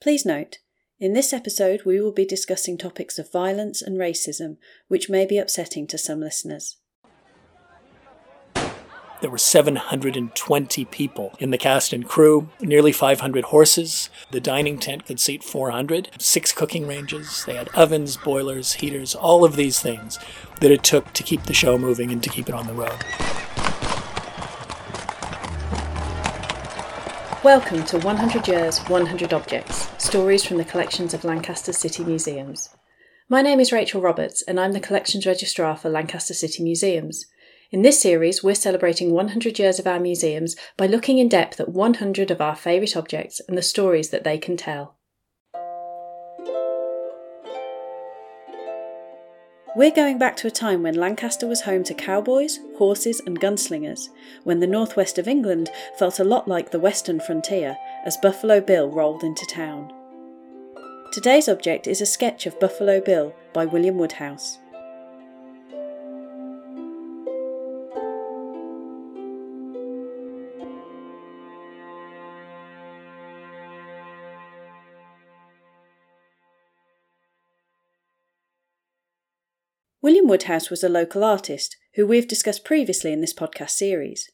Please note, in this episode we will be discussing topics of violence and racism, which may be upsetting to some listeners. There were 720 people in the cast and crew, nearly 500 horses. The dining tent could seat 400, six cooking ranges. They had ovens, boilers, heaters, all of these things that it took to keep the show moving and to keep it on the road. Welcome to 100 Years, 100 Objects Stories from the collections of Lancaster City Museums. My name is Rachel Roberts, and I'm the Collections Registrar for Lancaster City Museums. In this series, we're celebrating 100 years of our museums by looking in depth at 100 of our favourite objects and the stories that they can tell. We're going back to a time when Lancaster was home to cowboys, horses, and gunslingers, when the northwest of England felt a lot like the western frontier as Buffalo Bill rolled into town. Today's object is a sketch of Buffalo Bill by William Woodhouse. Woodhouse was a local artist who we've discussed previously in this podcast series.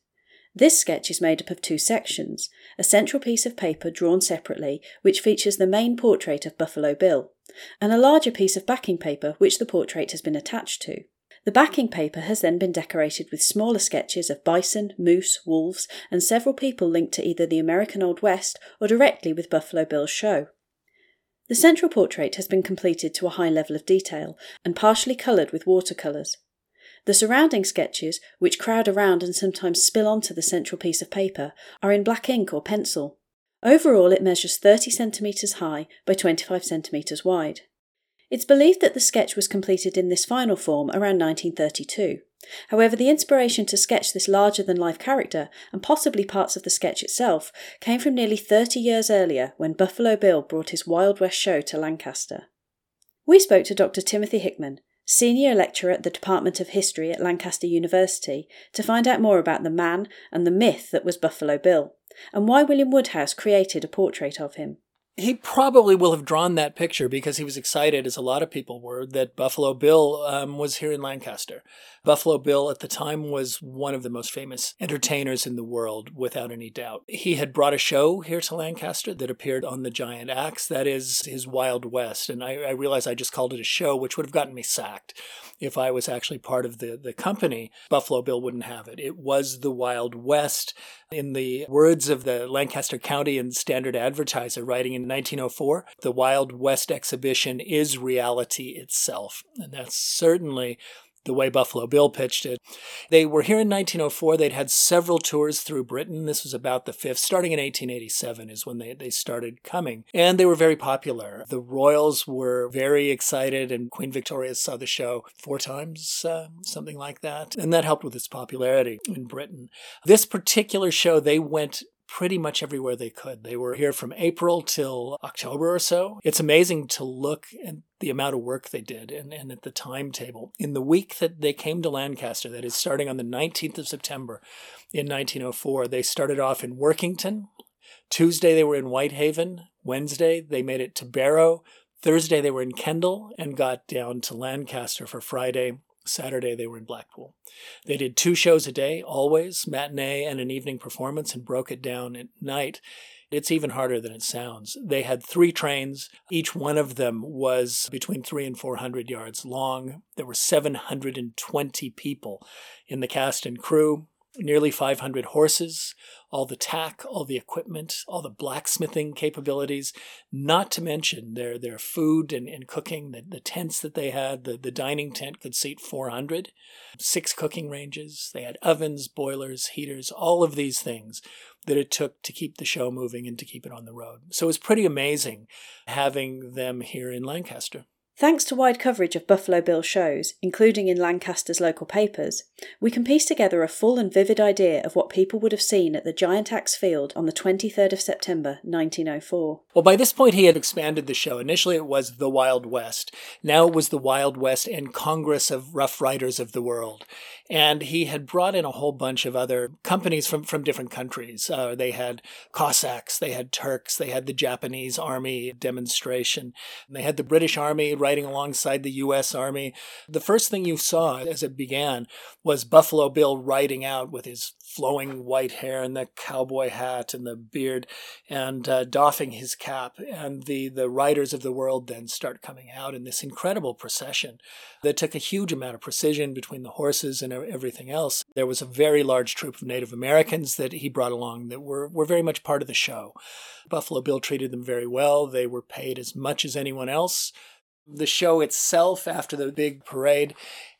This sketch is made up of two sections a central piece of paper drawn separately, which features the main portrait of Buffalo Bill, and a larger piece of backing paper which the portrait has been attached to. The backing paper has then been decorated with smaller sketches of bison, moose, wolves, and several people linked to either the American Old West or directly with Buffalo Bill's show. The central portrait has been completed to a high level of detail and partially coloured with watercolours. The surrounding sketches, which crowd around and sometimes spill onto the central piece of paper, are in black ink or pencil. Overall, it measures 30 centimetres high by 25 centimetres wide. It's believed that the sketch was completed in this final form around 1932. However, the inspiration to sketch this larger than life character, and possibly parts of the sketch itself, came from nearly 30 years earlier when Buffalo Bill brought his Wild West show to Lancaster. We spoke to Dr. Timothy Hickman, Senior Lecturer at the Department of History at Lancaster University, to find out more about the man and the myth that was Buffalo Bill, and why William Woodhouse created a portrait of him. He probably will have drawn that picture because he was excited, as a lot of people were, that Buffalo Bill um, was here in Lancaster. Buffalo Bill at the time was one of the most famous entertainers in the world, without any doubt. He had brought a show here to Lancaster that appeared on the Giant Axe, that is his Wild West. And I, I realize I just called it a show, which would have gotten me sacked if I was actually part of the, the company. Buffalo Bill wouldn't have it. It was the Wild West. In the words of the Lancaster County and Standard Advertiser writing in 1904, the Wild West exhibition is reality itself. And that's certainly the way Buffalo Bill pitched it. They were here in 1904. They'd had several tours through Britain. This was about the fifth. Starting in 1887 is when they, they started coming. And they were very popular. The royals were very excited, and Queen Victoria saw the show four times, uh, something like that. And that helped with its popularity in Britain. This particular show, they went pretty much everywhere they could. They were here from April till October or so. It's amazing to look at the amount of work they did and, and at the timetable. In the week that they came to Lancaster, that is starting on the 19th of September in 1904, they started off in Workington. Tuesday, they were in Whitehaven. Wednesday, they made it to Barrow. Thursday, they were in Kendal and got down to Lancaster for Friday. Saturday, they were in Blackpool. They did two shows a day, always, matinee and an evening performance, and broke it down at night. It's even harder than it sounds. They had three trains. Each one of them was between three and 400 yards long. There were 720 people in the cast and crew nearly 500 horses, all the tack, all the equipment, all the blacksmithing capabilities, not to mention their, their food and, and cooking, the, the tents that they had. The, the dining tent could seat 400, six cooking ranges. They had ovens, boilers, heaters, all of these things that it took to keep the show moving and to keep it on the road. So it was pretty amazing having them here in Lancaster. Thanks to wide coverage of Buffalo Bill shows, including in Lancaster's local papers, we can piece together a full and vivid idea of what people would have seen at the Giant Axe Field on the 23rd of September 1904. Well, by this point, he had expanded the show. Initially, it was the Wild West. Now it was the Wild West and Congress of Rough Riders of the World. And he had brought in a whole bunch of other companies from, from different countries. Uh, they had Cossacks, they had Turks, they had the Japanese army demonstration, and they had the British army riding alongside the U.S. Army. The first thing you saw as it began was Buffalo Bill riding out with his flowing white hair and the cowboy hat and the beard and uh, doffing his cap. And the, the riders of the world then start coming out in this incredible procession that took a huge amount of precision between the horses and everything else. There was a very large troop of Native Americans that he brought along that were, were very much part of the show. Buffalo Bill treated them very well. They were paid as much as anyone else. The show itself, after the big parade,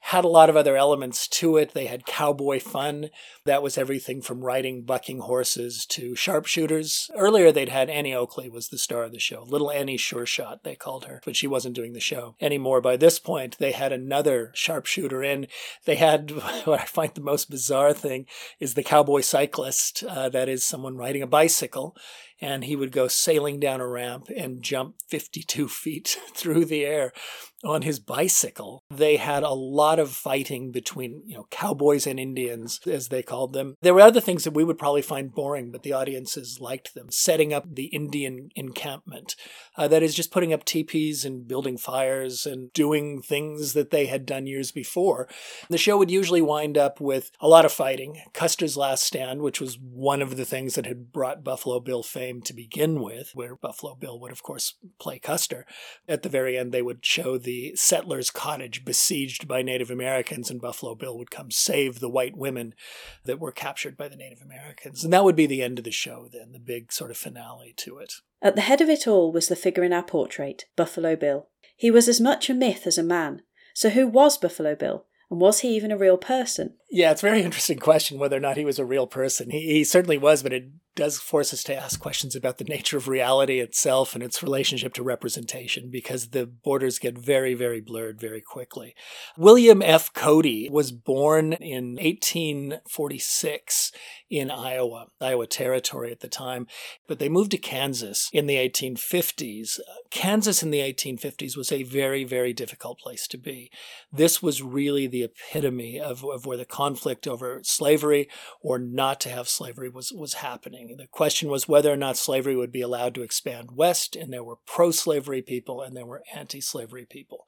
had a lot of other elements to it. They had cowboy fun. That was everything from riding bucking horses to sharpshooters. Earlier, they'd had Annie Oakley was the star of the show. Little Annie Sure Shot, they called her, but she wasn't doing the show anymore. By this point, they had another sharpshooter in. They had what I find the most bizarre thing is the cowboy cyclist. Uh, that is someone riding a bicycle and he would go sailing down a ramp and jump 52 feet through the air on his bicycle. They had a lot of fighting between, you know, cowboys and Indians, as they called them. There were other things that we would probably find boring, but the audiences liked them. Setting up the Indian encampment, uh, that is just putting up teepees and building fires and doing things that they had done years before. The show would usually wind up with a lot of fighting. Custer's Last Stand, which was one of the things that had brought Buffalo Bill fame to begin with, where Buffalo Bill would, of course, play Custer. At the very end, they would show the settler's cottage besieged by Native Americans, and Buffalo Bill would come save the white women that were captured by the Native Americans. And that would be the end of the show, then, the big sort of finale to it. At the head of it all was the figure in our portrait, Buffalo Bill. He was as much a myth as a man. So who was Buffalo Bill? And was he even a real person? Yeah, it's a very interesting question whether or not he was a real person. He, he certainly was, but it does force us to ask questions about the nature of reality itself and its relationship to representation because the borders get very, very blurred very quickly. William F. Cody was born in 1846 in Iowa, Iowa Territory at the time, but they moved to Kansas in the 1850s. Kansas in the 1850s was a very, very difficult place to be. This was really the epitome of, of where the conflict over slavery or not to have slavery was, was happening. The question was whether or not slavery would be allowed to expand west, and there were pro slavery people and there were anti slavery people.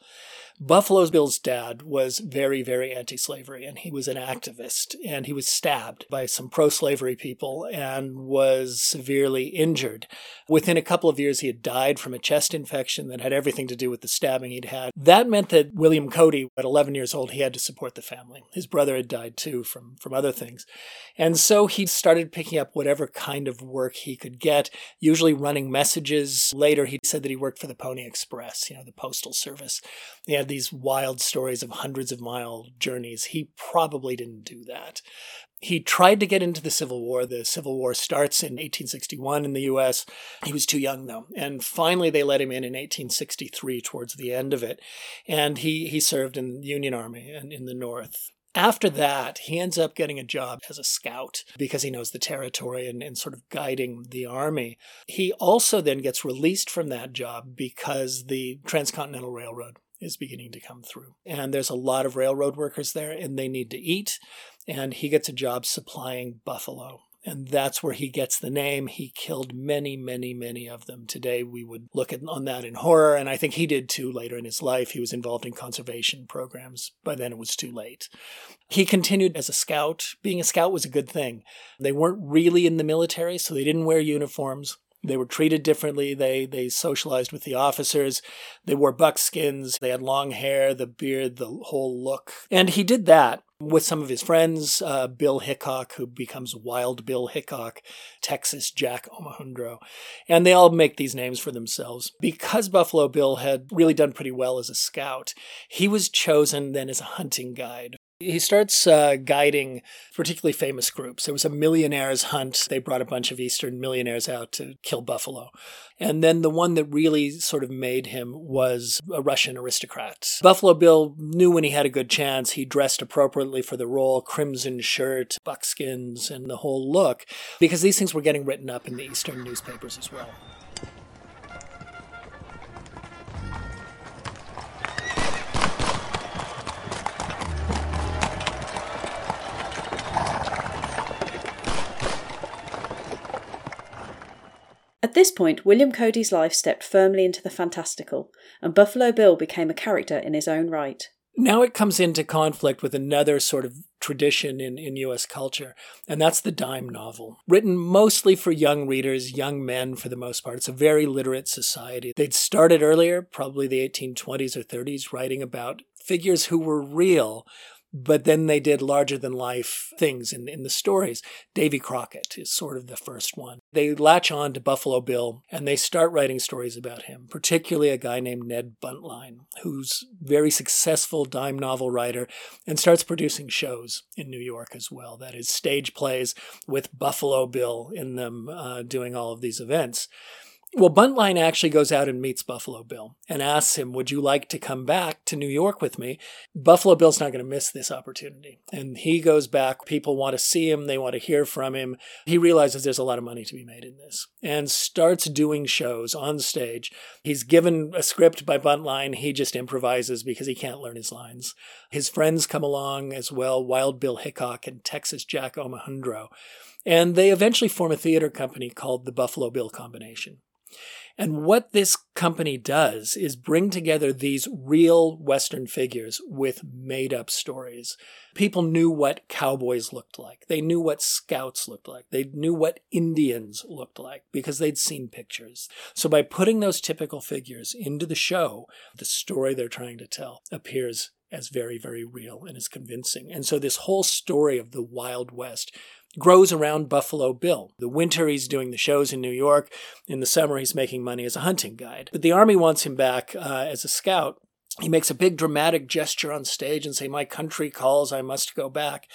Buffalo Bill's dad was very, very anti slavery, and he was an activist, and he was stabbed by some pro slavery people and was severely injured. Within a couple of years, he had died from a chest infection that had everything to do with the stabbing he'd had. That meant that William Cody, at 11 years old, he had to support the family. His brother had died too from, from other things. And so he started picking up whatever kind of work he could get, usually running messages. Later, he said that he worked for the Pony Express, you know, the postal service. He had these wild stories of hundreds of mile journeys. He probably didn't do that. He tried to get into the Civil War. The Civil War starts in 1861 in the US. He was too young, though. And finally, they let him in in 1863, towards the end of it. And he, he served in the Union Army in, in the North. After that, he ends up getting a job as a scout because he knows the territory and, and, sort of guiding the army. He also then gets released from that job because the Transcontinental Railroad is beginning to come through. And there's a lot of railroad workers there and they need to eat. And he gets a job supplying buffalo and that's where he gets the name. He killed many, many, many of them. Today, we would look at, on that in horror, and I think he did too later in his life. He was involved in conservation programs. By then, it was too late. He continued as a scout. Being a scout was a good thing. They weren't really in the military, so they didn't wear uniforms. They were treated differently. They they socialized with the officers. They wore buckskins. They had long hair, the beard, the whole look. And he did that with some of his friends, uh, Bill Hickok, who becomes Wild Bill Hickok, Texas Jack Omohundro. And they all make these names for themselves. Because Buffalo Bill had really done pretty well as a scout, he was chosen then as a hunting guide He starts uh, guiding particularly famous groups. There was a millionaires hunt. They brought a bunch of Eastern millionaires out to kill buffalo. And then the one that really sort of made him was a Russian aristocrat. Buffalo Bill knew when he had a good chance. He dressed appropriately for the role crimson shirt, buckskins, and the whole look, because these things were getting written up in the Eastern newspapers as well. At this point, William Cody's life stepped firmly into the fantastical, and Buffalo Bill became a character in his own right. Now it comes into conflict with another sort of tradition in, in US culture, and that's the dime novel. Written mostly for young readers, young men for the most part. It's a very literate society. They'd started earlier, probably the 1820s or 30s, writing about figures who were real but then they did larger than life things in, in the stories. Davy Crockett is sort of the first one. They latch on to Buffalo Bill and they start writing stories about him, particularly a guy named Ned Buntline, who's very successful dime novel writer and starts producing shows in New York as well. That is stage plays with Buffalo Bill in them uh, doing all of these events. Well, Buntline actually goes out and meets Buffalo Bill and asks him, Would you like to come back to New York with me? Buffalo Bill's not going to miss this opportunity. And he goes back. People want to see him, they want to hear from him. He realizes there's a lot of money to be made in this and starts doing shows on stage. He's given a script by Buntline. He just improvises because he can't learn his lines. His friends come along as well Wild Bill Hickok and Texas Jack Omohundro. And they eventually form a theater company called the Buffalo Bill Combination. And what this company does is bring together these real Western figures with made up stories. People knew what cowboys looked like. They knew what scouts looked like. They knew what Indians looked like because they'd seen pictures. So by putting those typical figures into the show, the story they're trying to tell appears as very, very real and as convincing. And so this whole story of the Wild West grows around Buffalo Bill. The winter, he's doing the shows in New York. In the summer, he's making money as a hunting guide. But the Army wants him back uh, as a scout. He makes a big dramatic gesture on stage and say, My country calls, I must go back.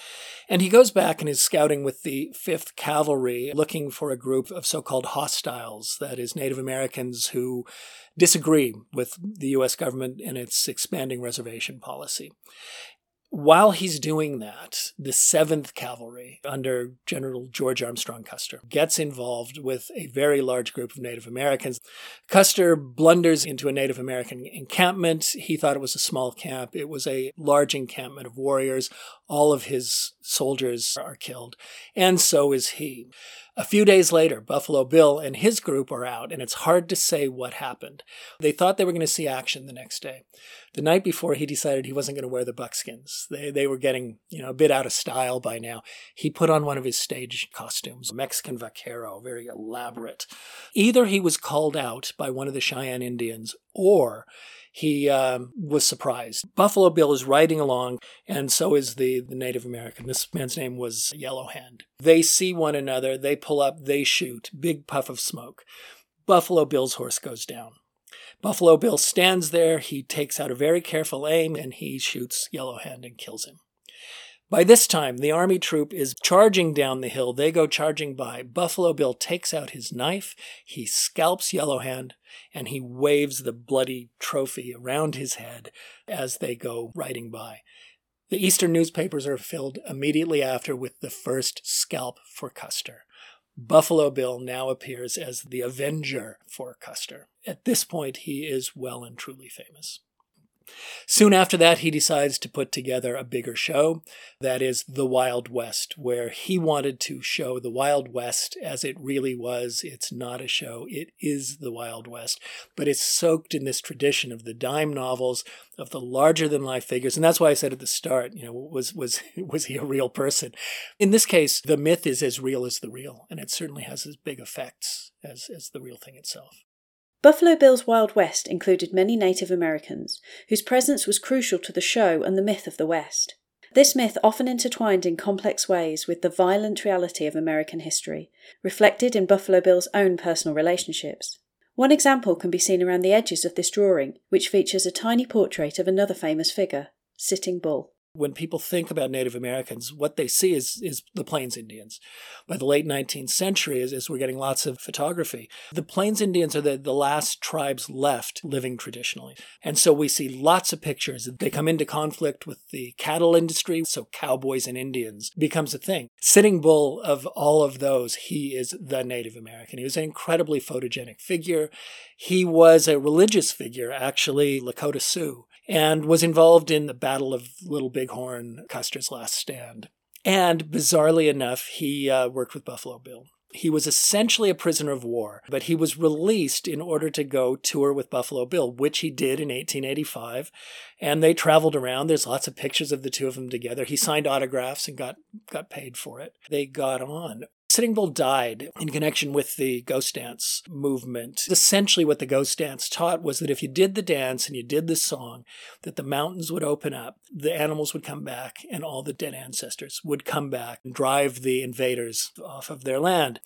And he goes back and is scouting with the 5th Cavalry, looking for a group of so called hostiles, that is, Native Americans who disagree with the U.S. government and its expanding reservation policy. While he's doing that, the 7th Cavalry, under General George Armstrong Custer, gets involved with a very large group of Native Americans. Custer blunders into a Native American encampment. He thought it was a small camp. It was a large encampment of warriors. All of his soldiers are killed, and so is he. A few days later, Buffalo Bill and his group are out, and it's hard to say what happened. They thought they were going to see action the next day. The night before, he decided he wasn't going to wear the buckskins. They, they were getting, you know, a bit out of style by now. He put on one of his stage costumes, Mexican vaquero, very elaborate. Either he was called out by one of the Cheyenne Indians, or he um, was surprised. Buffalo Bill is riding along, and so is the, the Native American. This man's name was Yellow Hand. They see one another, they pull up, they shoot. Big puff of smoke. Buffalo Bill's horse goes down. Buffalo Bill stands there, he takes out a very careful aim, and he shoots Yellow Hand and kills him. By this time, the army troop is charging down the hill. They go charging by. Buffalo Bill takes out his knife, he scalps Yellowhand, and he waves the bloody trophy around his head as they go riding by. The Eastern newspapers are filled immediately after with the first scalp for Custer. Buffalo Bill now appears as the avenger for Custer. At this point, he is well and truly famous. Soon after that, he decides to put together a bigger show that is The Wild West, where he wanted to show the Wild West as it really was. It's not a show, it is the Wild West, but it's soaked in this tradition of the dime novels, of the larger than life figures. And that's why I said at the start, you know, was, was, was he a real person? In this case, the myth is as real as the real, and it certainly has as big effects as, as the real thing itself. Buffalo Bill's Wild West included many Native Americans, whose presence was crucial to the show and the myth of the West. This myth often intertwined in complex ways with the violent reality of American history, reflected in Buffalo Bill's own personal relationships. One example can be seen around the edges of this drawing, which features a tiny portrait of another famous figure, Sitting Bull. When people think about Native Americans, what they see is, is the Plains Indians. By the late 19th century, as, as we're getting lots of photography, the Plains Indians are the, the last tribes left living traditionally. And so we see lots of pictures. They come into conflict with the cattle industry, so cowboys and Indians becomes a thing. Sitting Bull, of all of those, he is the Native American. He was an incredibly photogenic figure. He was a religious figure, actually, Lakota Sioux and was involved in the Battle of Little Bighorn, Custer's last stand. And bizarrely enough, he uh, worked with Buffalo Bill. He was essentially a prisoner of war, but he was released in order to go tour with Buffalo Bill, which he did in 1885. And they traveled around. There's lots of pictures of the two of them together. He signed autographs and got, got paid for it. They got on. Sitting Bull died in connection with the ghost dance movement. Essentially, what the ghost dance taught was that if you did the dance and you did the song, that the mountains would open up, the animals would come back, and all the dead ancestors would come back and drive the invaders off of their land.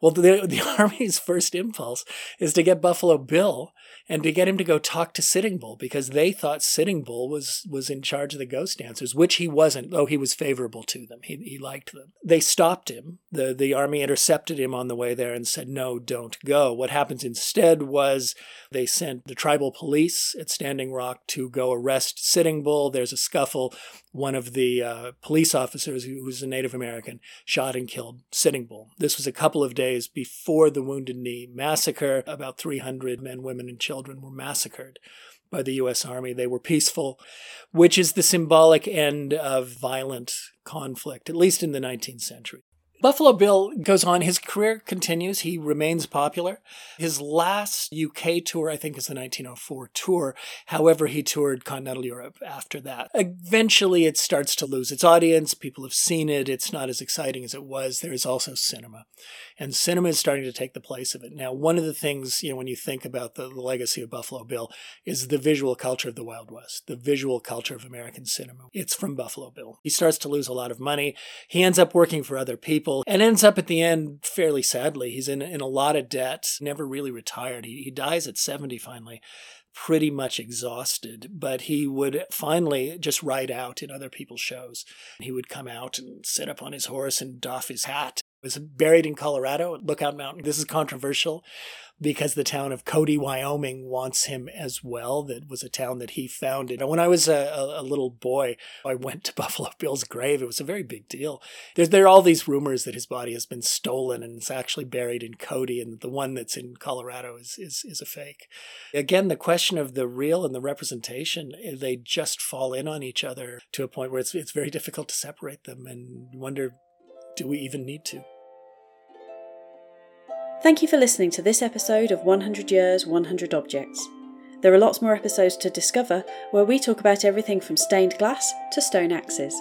Well, the, the Army's first impulse is to get Buffalo Bill and to get him to go talk to Sitting Bull because they thought Sitting Bull was was in charge of the ghost dancers, which he wasn't, though he was favorable to them. He, he liked them. They stopped him. The, the army intercepted him on the way there and said, no, don't go. What happens instead was they sent the tribal police at Standing Rock to go arrest Sitting Bull. There's a scuffle. One of the uh, police officers, who was a Native American, shot and killed Sitting Bull. This was a couple of days before the Wounded Knee massacre. About 300 men, women, and children were massacred by the U.S. Army. They were peaceful, which is the symbolic end of violent conflict, at least in the 19th century. Buffalo Bill goes on. His career continues. He remains popular. His last UK tour, I think, is the 1904 tour. However, he toured continental Europe after that. Eventually, it starts to lose its audience. People have seen it. It's not as exciting as it was. There is also cinema. And cinema is starting to take the place of it. Now, one of the things, you know, when you think about the, the legacy of Buffalo Bill, is the visual culture of the Wild West, the visual culture of American cinema. It's from Buffalo Bill. He starts to lose a lot of money. He ends up working for other people people and ends up at the end fairly sadly. He's in, in a lot of debt, never really retired. He, he dies at 70 finally pretty much exhausted, but he would finally just ride out in other people's shows. He would come out and sit up on his horse and doff his hat. Was buried in Colorado at Lookout Mountain. This is controversial because the town of Cody, Wyoming wants him as well. That was a town that he founded. And when I was a, a, little boy, I went to Buffalo Bill's grave. It was a very big deal. There's, there are all these rumors that his body has been stolen and it's actually buried in Cody, and the one that's in Colorado is, is, is a fake. Again, the question of the real and the representation, eh, they just fall in on each other to a point where it's, it's very difficult to separate them and wonder do we even need to? Thank you for listening to this episode of 100 Years, 100 Objects. There are lots more episodes to discover where we talk about everything from stained glass to stone axes.